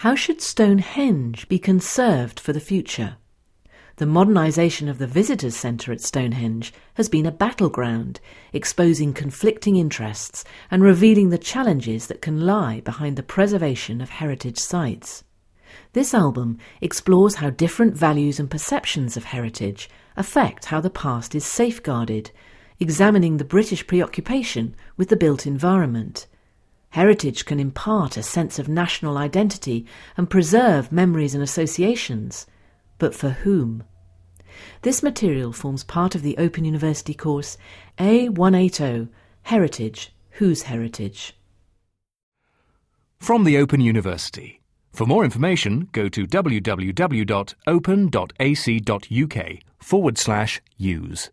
How should Stonehenge be conserved for the future? The modernisation of the Visitors Centre at Stonehenge has been a battleground, exposing conflicting interests and revealing the challenges that can lie behind the preservation of heritage sites. This album explores how different values and perceptions of heritage affect how the past is safeguarded, examining the British preoccupation with the built environment. Heritage can impart a sense of national identity and preserve memories and associations, but for whom? This material forms part of the Open University course A180 Heritage Whose Heritage? From the Open University. For more information, go to www.open.ac.uk forward slash use.